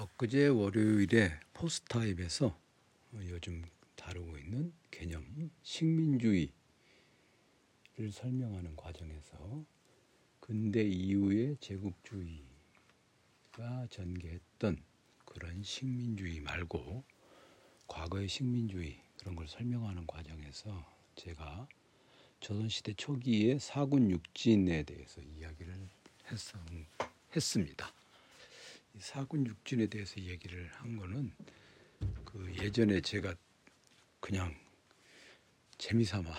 엊그제 월요일에 포스타입에서 요즘 다루고 있는 개념 식민주의를 설명하는 과정에서 근대 이후의 제국주의가 전개했던 그런 식민주의 말고 과거의 식민주의 그런 걸 설명하는 과정에서 제가 조선시대 초기의 사군 육진에 대해서 이야기를 했, 했습니다. 사군 육진에 대해서 얘기를 한 거는 그 예전에 제가 그냥 재미삼아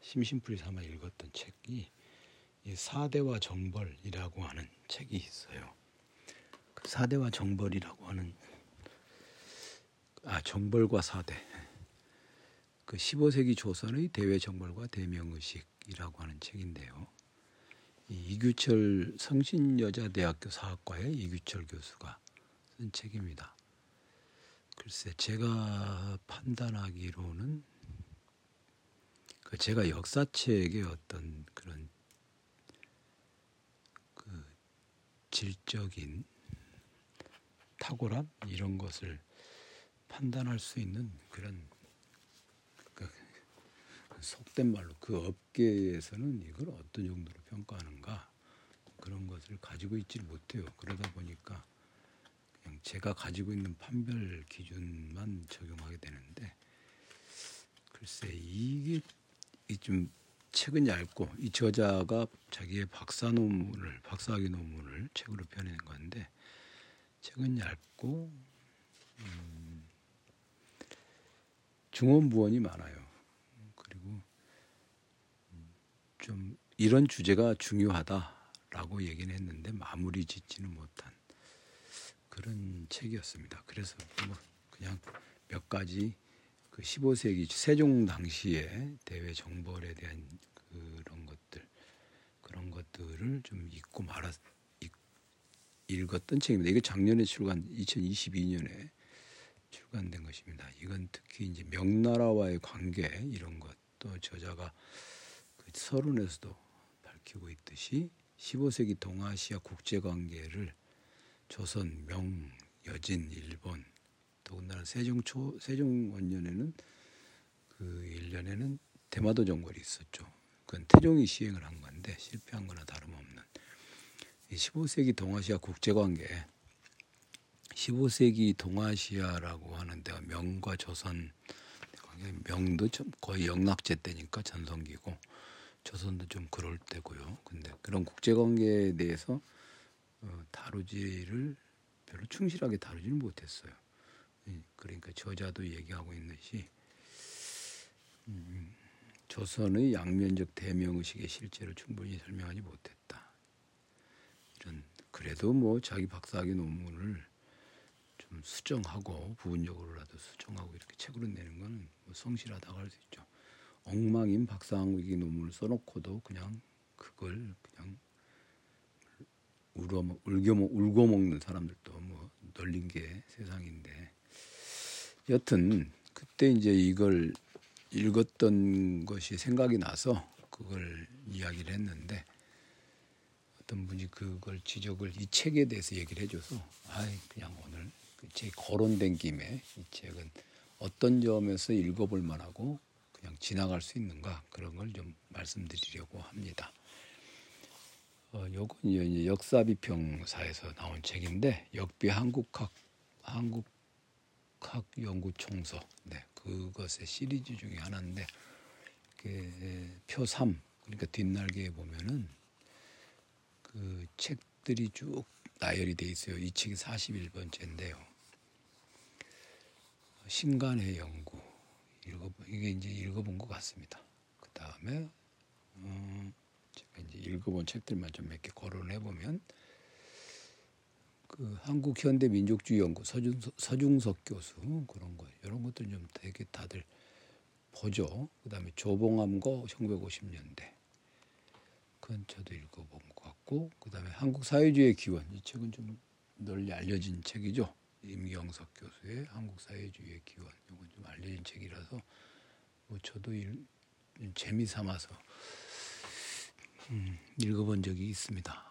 심심풀이 삼아 읽었던 책이 이 사대와 정벌이라고 하는 책이 있어요. 그 사대와 정벌이라고 하는 아 정벌과 사대 그 15세기 조선의 대외 정벌과 대명의식이라고 하는 책인데요. 이규철 성신여자대학교 사학과의 이규철 교수가 쓴 책입니다. 글쎄 제가 판단하기로는 그 제가 역사책의 어떤 그런 그 질적인 탁월함 이런 것을 판단할 수 있는 그런 속된 말로 그 업계에서는 이걸 어떤 정도로 평가하는가 그런 것을 가지고 있지 못해요. 그러다 보니까 그냥 제가 가지고 있는 판별 기준만 적용하게 되는데 글쎄 이게 좀 책은 얇고 이 저자가 자기의 박사 논문을 박사학위 논문을 책으로 펴낸 건데 책은 얇고 음, 중원부원이 많아요. 좀 이런 주제가 중요하다라고 얘기는 했는데 마무리 짓지는 못한 그런 책이었습니다. 그래서 뭐 그냥 몇 가지 그 15세기 세종 당시의 대외 정벌에 대한 그런 것들 그런 것들을 좀 읽고 말았 읽었던 책입니다. 이게 작년에 출간 2022년에 출간된 것입니다. 이건 특히 이제 명나라와의 관계 이런 것도 저자가 서론에서도 밝히고 있듯이 15세기 동아시아 국제 관계를 조선, 명, 여진, 일본 더군다나 세종 초 세종 원년에는 그 1년에는 대마도 정벌이 있었죠. 그건 태종이 시행을 한 건데 실패한 거나 다름없는 15세기 동아시아 국제 관계 15세기 동아시아라고 하는 데가 명과 조선 명도 거의 영락제 때니까 전성기고 조선도 좀 그럴 때고요. 근데 그런 국제 관계에 대해서 어, 다루지를 별로 충실하게 다루지는 못했어요. 예, 그러니까 저자도 얘기하고 있는 시 음, 조선의 양면적 대명 의식의 실제를 충분히 설명하지 못했다. 이런 그래도 뭐 자기 박사학위 논문을 좀 수정하고 부분적으로라도 수정하고 이렇게 책으로 내는 거는 뭐 성실하다고 할 수 있죠. 엉망인 박사학위 논문을 써놓고도 그냥 그걸 그냥 울어 울겨 울고 먹는 사람들도 뭐 널린 게 세상인데. 여튼 그때 이제 이걸 읽었던 것이 생각이 나서 그걸 이야기를 했는데 어떤 분이 그걸 지적을 이 책에 대해서 얘기를 해줘서 아이 그냥 오늘 그책 거론된 김에 이 책은 어떤 점에서 읽어볼 만하고 그냥 지나갈 수 있는가 그런 걸 좀 말씀드리려고 합니다. 어, 요건 이제 역사 비평사에서 나온 책인데 역비 한국학 한국학 연구 총서 네 그것의 시리즈 중에 하나인데 표 3 그러니까 뒷날개에 보면은 그 책들이 쭉 나열이 돼 있어요. 이 책이 41번째인데요. 신간의 연구 읽어 이게 이제 읽어본 것 같습니다. 그 다음에 음, 제가 이제 읽어본 책들만 좀 몇 개 거론해 보면 그 한국 현대 민족주의 연구 서준석, 서중석 교수 그런 거 이런 것들 좀 되게 다들 보죠. 그 다음에 조봉암거 1950년대 그건 저도 읽어본 것 같고 그 다음에 한국 사회주의 기원 이 책은 좀 널리 알려진 책이죠. 임경석 교수의 한국 사회주의의 기원 이건 좀 알려진 책이라서 뭐 저도 일, 재미 삼아서 음, 읽어본 적이 있습니다.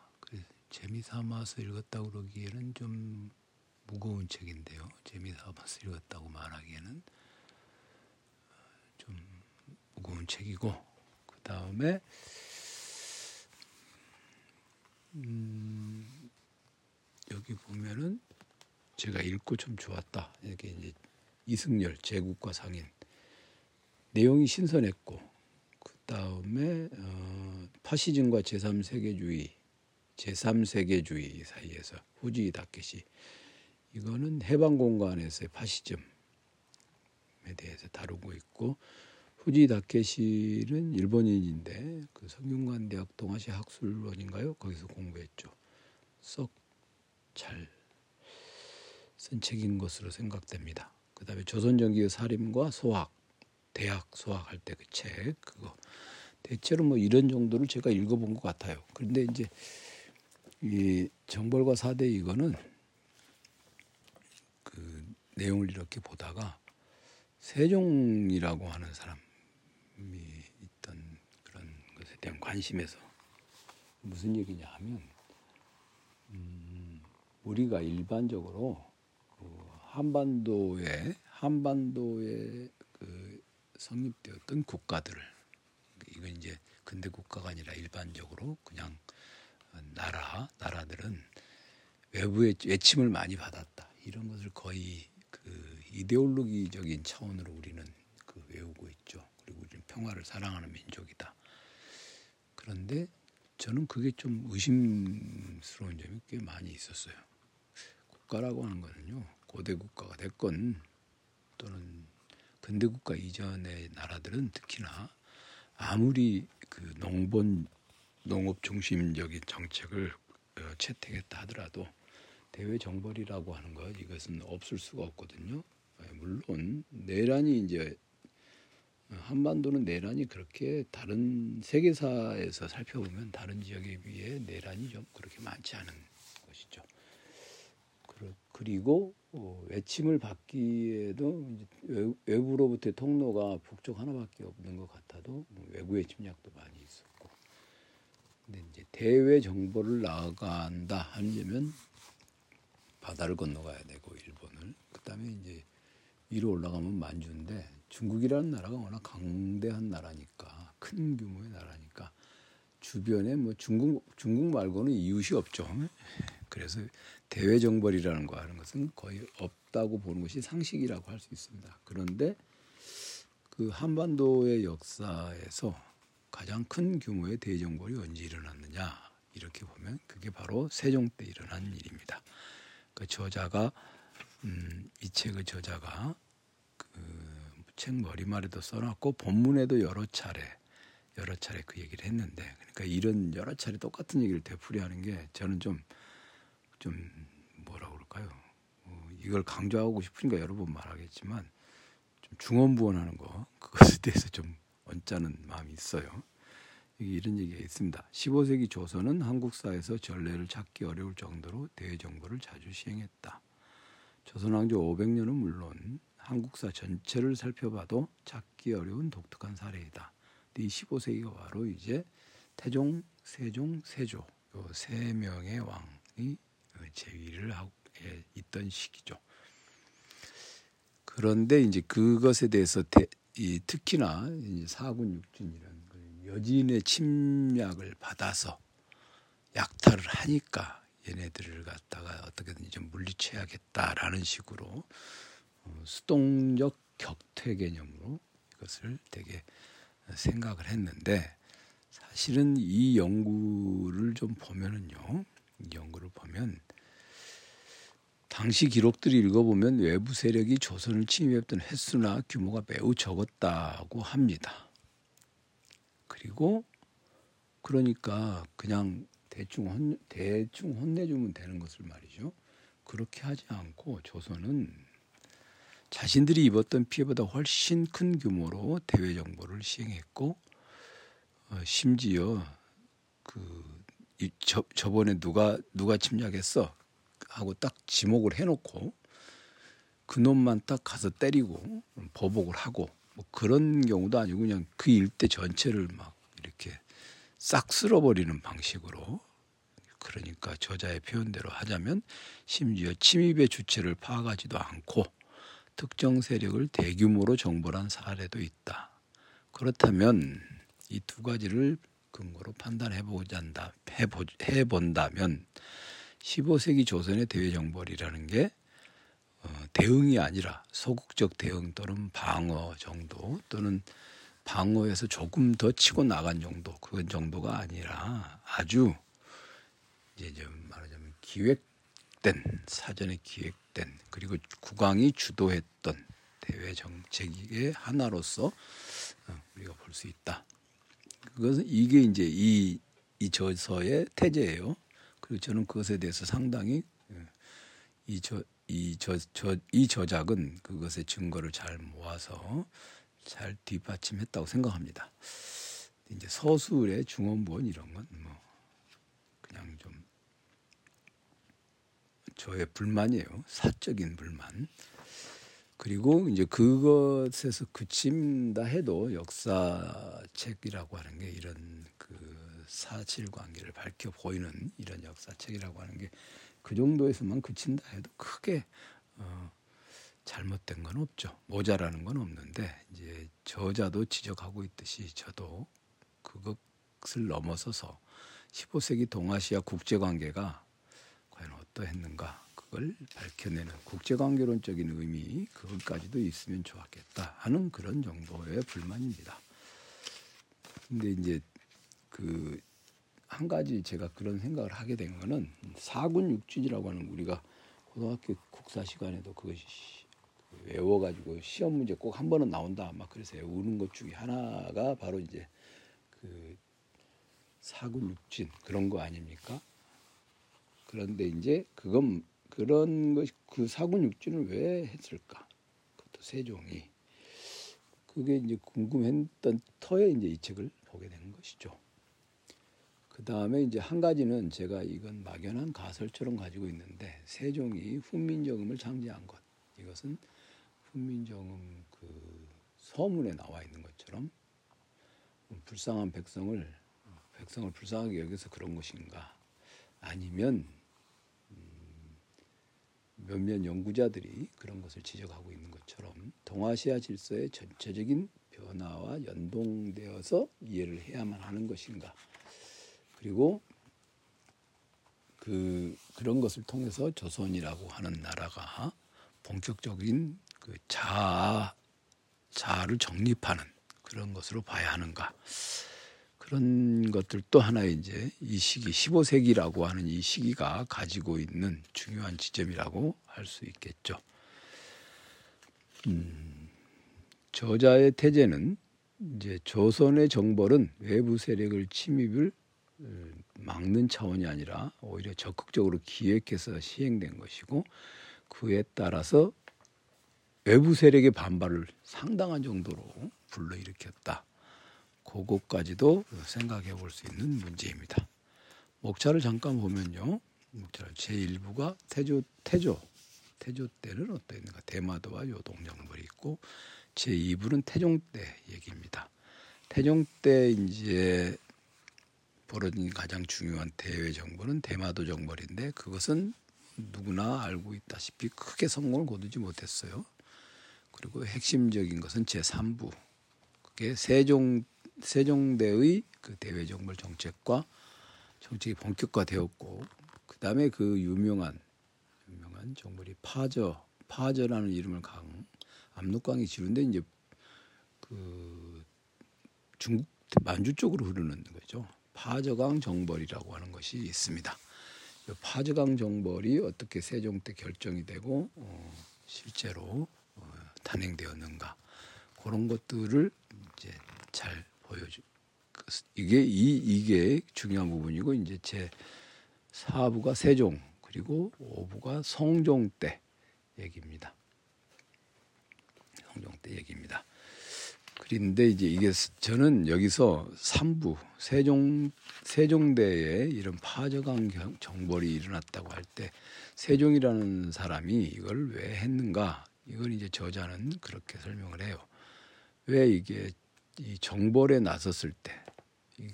재미 삼아서 읽었다 그러기에는 좀 무거운 책인데요. 재미 삼아서 읽었다고 말하기에는 좀 무거운 책이고 그 다음에 음, 여기 보면은 제가 읽고 좀 좋았다. 이렇게 이제 이승열 제국과 상인 내용이 신선했고 그 다음에 어, 파시즘과 제3세계주의 제3세계주의 사이에서 후지 다케시 이거는 해방 공간에서의 파시즘에 대해서 다루고 있고 후지 다케시는 일본인인데 그 성균관 대학 동아시아 학술원인가요? 거기서 공부했죠. 썩 잘 쓴 책인 것으로 생각됩니다. 그 다음에 조선전기의 살림과 소학 대학 수학할 때 그 책 그거 대체로 뭐 이런 정도를 제가 읽어본 것 같아요. 그런데 이제 이 정벌과 사대 이거는 그 내용을 이렇게 보다가 세종이라고 하는 사람이 있던 그런 것에 대한 관심에서 무슨 얘기냐 하면 음, 우리가 일반적으로 그 한반도에 한반도에 그 성립되었던 국가들을 이건 이제 근대 국가가 아니라 일반적으로 그냥 나라 나라들은 외부의 외침을 많이 받았다. 이런 것을 거의 그 이데올로기적인 차원으로 우리는 그 외우고 있죠. 그리고 우리는 평화를 사랑하는 민족이다. 그런데 저는 그게 좀 의심스러운 점이 꽤 많이 있었어요. 국가라고 하는 거는요 고대 국가가 됐건 또는 근대 국가 이전의 나라들은 특히나 아무리 그 농본 농업 중심적인 정책을 어, 채택했다 하더라도 대외 정벌이라고 하는 것 이것은 없을 수가 없거든요. 예, 물론 내란이 이제 한반도는 내란이 그렇게 다른 세계사에서 살펴보면 다른 지역에 비해 내란이 좀 그렇게 많지 않은 것이죠. 그리고 어, 외침을 받기에도 외부로부터의 통로가 북쪽 하나밖에 없는 것 같아도 뭐 외부의 침략도 많이 있었고. 근데 이제 대외 정보를 나간다 하려면 바다를 건너가야 되고 일본을. 그다음에 이제 위로 올라가면 만주인데 중국이라는 나라가 워낙 강대한 나라니까 큰 규모의 나라니까 주변에 뭐 중국 중국 말고는 이웃이 없죠. 그래서 대외 정벌이라는 거 하는 것은 거의 없다고 보는 것이 상식이라고 할 수 있습니다. 그런데 그 한반도의 역사에서 가장 큰 규모의 대정벌이 언제 일어났느냐 이렇게 보면 그게 바로 세종 때 일어난 일입니다. 그 저자가 음, 이 책의 저자가 그 책 머리말에도 써놨고 본문에도 여러 차례 여러 차례 그 얘기를 했는데 그러니까 이런 여러 차례 똑같은 얘기를 되풀이하는 게 저는 좀좀 뭐라 그럴까요? 어, 이걸 강조하고 싶으니까 여러 번 말하겠지만 좀 중언부언하는 거 그것에 대해서 좀 언짢은 마음이 있어요. 이런 얘기가 있습니다. 15세기 조선은 한국사에서 전례를 찾기 어려울 정도로 대정부를 자주 시행했다. 조선왕조 500년은 물론 한국사 전체를 살펴봐도 찾기 어려운 독특한 사례이다. 이 15세기가 바로 이제 태종, 세종, 세조 요 세 명의 왕이 제위를 하고 있던 시기죠. 그런데 이제 그것에 대해서 대, 이, 특히나 이제 사군 육준이라는 여진의 침략을 받아서 약탈을 하니까 얘네들을 갖다가 어떻게든 좀 물리쳐야겠다라는 식으로 어, 수동적 격퇴 개념으로 이것을 되게 생각을 했는데 사실은 이 연구를 좀 보면은요, 이 연구를 보면 당시 기록들을 읽어보면 외부 세력이 조선을 침입했던 횟수나 규모가 매우 적었다고 합니다. 그리고 그러니까 그냥 대충 혼, 대충 혼내주면 되는 것을 말이죠. 그렇게 하지 않고 조선은 자신들이 입었던 피해보다 훨씬 큰 규모로 대외 정보를 시행했고 어, 심지어 그 저, 저번에 누가 누가 침략했어? 하고 딱 지목을 해놓고 그 놈만 딱 가서 때리고 보복을 하고 뭐 그런 경우도 아니고 그냥 그 일대 전체를 막 이렇게 싹 쓸어버리는 방식으로 그러니까 저자의 표현대로 하자면 심지어 침입의 주체를 파악하지도 않고 특정 세력을 대규모로 정벌한 사례도 있다. 그렇다면 이 두 가지를 근거로 판단해 보자 한다. 해 본다면 15세기 조선의 대외 정벌이라는 게 어, 대응이 아니라 소극적 대응 또는 방어 정도 또는 방어에서 조금 더 치고 나간 정도 그건 정도가 아니라 아주 이제 좀 말하자면 기획 된 사전에 기획된 그리고 국왕이 주도했던 대외 정책의 하나로서 어, 우리가 볼 수 있다. 그것은 이게 이제 이, 이 저서의 태제예요. 그리고 저는 그것에 대해서 상당히 어, 이저 이 저 저 이 저작은 그것의 증거를 잘 모아서 잘 뒷받침했다고 생각합니다. 이제 서술의 중원본 이런 건 뭐 그냥 좀 저의 불만이에요. 사적인 불만. 그리고 이제 그것에서 그친다 해도 역사책이라고 하는 게 이런 그 사실관계를 밝혀 보이는 이런 역사책이라고 하는 게 그 정도에서만 그친다 해도 크게 어, 잘못된 건 없죠. 모자라는 건 없는데 이제 저자도 지적하고 있듯이 저도 그것을 넘어서서 15세기 동아시아 국제 관계가 과연 어떠했는가 그걸 밝혀내는 국제관계론적인 의미 그것까지도 있으면 좋았겠다 하는 그런 정도의 불만입니다. 근데 이제 그 한 가지 제가 그런 생각을 하게 된 거는 사군 육진이라고 하는 우리가 고등학교 국사 시간에도 그것이 외워가지고 시험 문제 꼭 한 번은 나온다 막 그래서 외우는 것 중에 하나가 바로 이제 그 사군 육진 그런 거 아닙니까? 그런데 이제 그건 그런 것그 사군 육진을 왜 했을까? 그것도 세종이 그게 이제 궁금했던 터에 이제 이 책을 보게 된 것이죠. 그 다음에 이제 한 가지는 제가 이건 막연한 가설처럼 가지고 있는데 세종이 훈민정음을 창제한 것 이것은 훈민정음 그 서문에 나와 있는 것처럼 불쌍한 백성을 백성을 불쌍하게 여기서 그런 것인가 아니면 음, 몇몇 연구자들이 그런 것을 지적하고 있는 것처럼 동아시아 질서의 전체적인 변화와 연동되어서 이해를 해야만 하는 것인가. 그리고 그 그런 것을 통해서 조선이라고 하는 나라가 본격적인 그 자아 자아를 정립하는 그런 것으로 봐야 하는가 그런 것들 또 하나의 이제 이 시기 15세기라고 하는 이 시기가 가지고 있는 중요한 지점이라고 할 수 있겠죠. 음, 저자의 태제는 이제 조선의 정벌은 외부 세력을 침입을 어, 막는 차원이 아니라 오히려 적극적으로 기획해서 시행된 것이고 그에 따라서 외부 세력의 반발을 상당한 정도로 불러일으켰다. 그것까지도 생각해 볼 수 있는 문제입니다. 목차를 잠깐 보면요. 목차를 제1부가 태조 태조 태조 때는 어떠했는가 대마도와 요동정벌이 있고 제2부는 태종 때 얘기입니다. 태종 때 이제 벌어진 가장 중요한 대외 정벌은 대마도 정벌인데 그것은 누구나 알고 있다시피 크게 성공을 거두지 못했어요. 그리고 핵심적인 것은 제3부. 그게 세종 세종대의 그 대외 정벌 정책과 정책이 본격화되었고 그다음에 그 유명한 유명한 정벌이 파저 파저라는 이름을 강 압록강이 지는데 이제 그 중국 만주 쪽으로 흐르는 거죠. 파저강 정벌이라고 하는 것이 있습니다. 파저강 정벌이 어떻게 세종 때 결정이 되고 어, 실제로 어, 단행되었는가 그런 것들을 이제 잘 보여주. 이게 이 이게 중요한 부분이고 이제 제 4부가 세종 그리고 5부가 성종 때 얘기입니다. 성종 때 얘기입니다. 그런데 이제 이게 저는 여기서 3부 세종 세종대에 이런 파저강 정벌이 일어났다고 할 때 세종이라는 사람이 이걸 왜 했는가? 이걸 이제 저자는 그렇게 설명을 해요. 왜 이게 이 정벌에 나섰을 때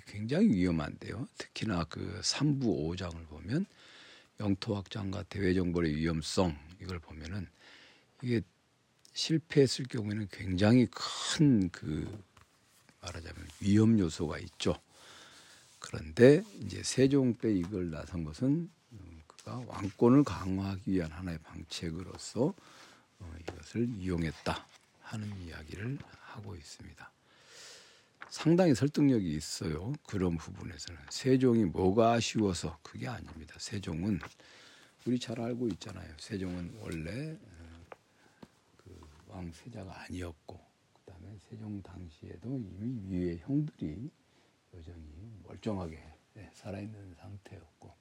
굉장히 위험한데요. 특히나 그 3부 5장을 보면 영토 확장과 대외 정벌의 위험성 이걸 보면은 이게 실패했을 경우에는 굉장히 큰 그 말하자면 위험 요소가 있죠. 그런데 이제 세종 때 이걸 나선 것은 음, 그가 왕권을 강화하기 위한 하나의 방책으로서 어, 이것을 이용했다 하는 이야기를 하고 있습니다. 상당히 설득력이 있어요. 그런 부분에서는 세종이 뭐가 아쉬워서 그게 아닙니다. 세종은 우리 잘 알고 있잖아요. 세종은 원래 어, 그 왕 세자가 아니었고 그다음에 세종 당시에도 이미 위에 형들이 여전히 멀쩡하게 네, 살아있는 상태였고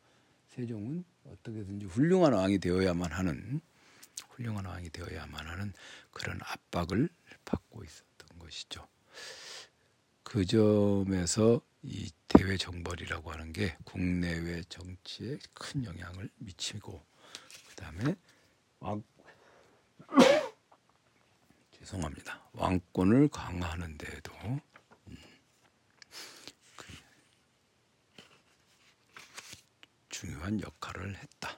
세종은 어떻게든지 훌륭한 왕이 되어야만 하는 훌륭한 왕이 되어야만 하는 그런 압박을 받고 있었던 것이죠. 그 점에서 이 대외 정벌이라고 하는 게 국내외 정치에 큰 영향을 미치고 그다음에 왕 죄송합니다. 왕권을 강화하는 데에도 음, 그 중요한 역할을 했다.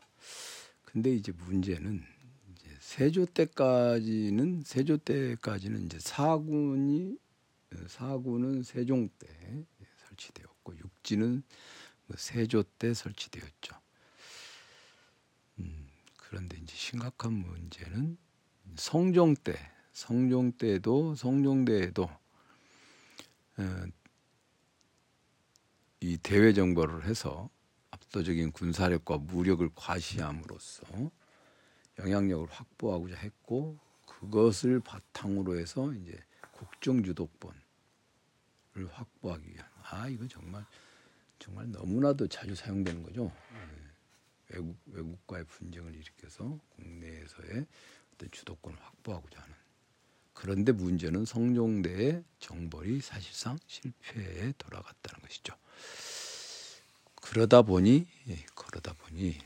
근데 이제 문제는 이제 세조 때까지는 세조 때까지는 이제 사군이 사구는 세종 때 설치되었고 육지는 뭐 세조 때 설치되었죠. 음, 그런데 이제 심각한 문제는 성종 때, 성종 때도 성종대에도 어, 이 대외 정보를 해서 압도적인 군사력과 무력을 과시함으로써 영향력을 확보하고자 했고 그것을 바탕으로 해서 이제 국정 주도권 을 확보하기 위한 아 이거 정말 정말 너무나도 자주 사용되는 거죠. 네. 외국 외국과의 분쟁을 일으켜서 국내에서의 어떤 주도권을 확보하고자 하는. 그런데 문제는 성종대의 정벌이 사실상 실패에 돌아갔다는 것이죠. 그러다 보니 예, 그러다 보니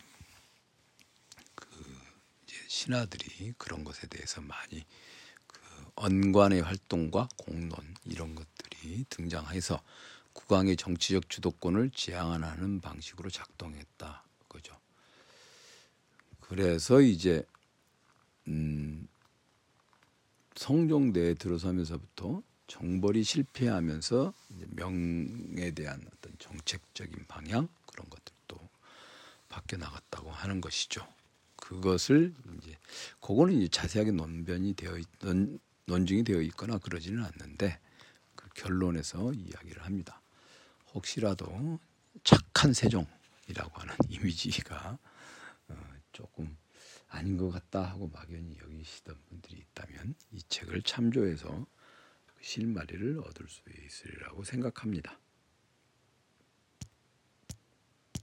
그 이제 신하들이 그런 것에 대해서 많이 그 언관의 활동과 공론 이런 것 등장해서 국왕의 정치적 주도권을 제한하는 방식으로 작동했다 그죠. 그래서 이제 음, 성종대에 들어서면서부터 정벌이 실패하면서 명에 대한 어떤 정책적인 방향 그런 것들도 바뀌어 나갔다고 하는 것이죠. 그것을 이제 그거는 이제 자세하게 논변이 되어 있, 논, 논증이 되어 있거나 그러지는 않는데 결론에서 이야기를 합니다. 혹시라도 착한 세종이라고 하는 이미지가 어, 조금 아닌 것 같다 하고 막연히 여기시던 분들이 있다면 이 책을 참조해서 그 실마리를 얻을 수 있으리라고 생각합니다.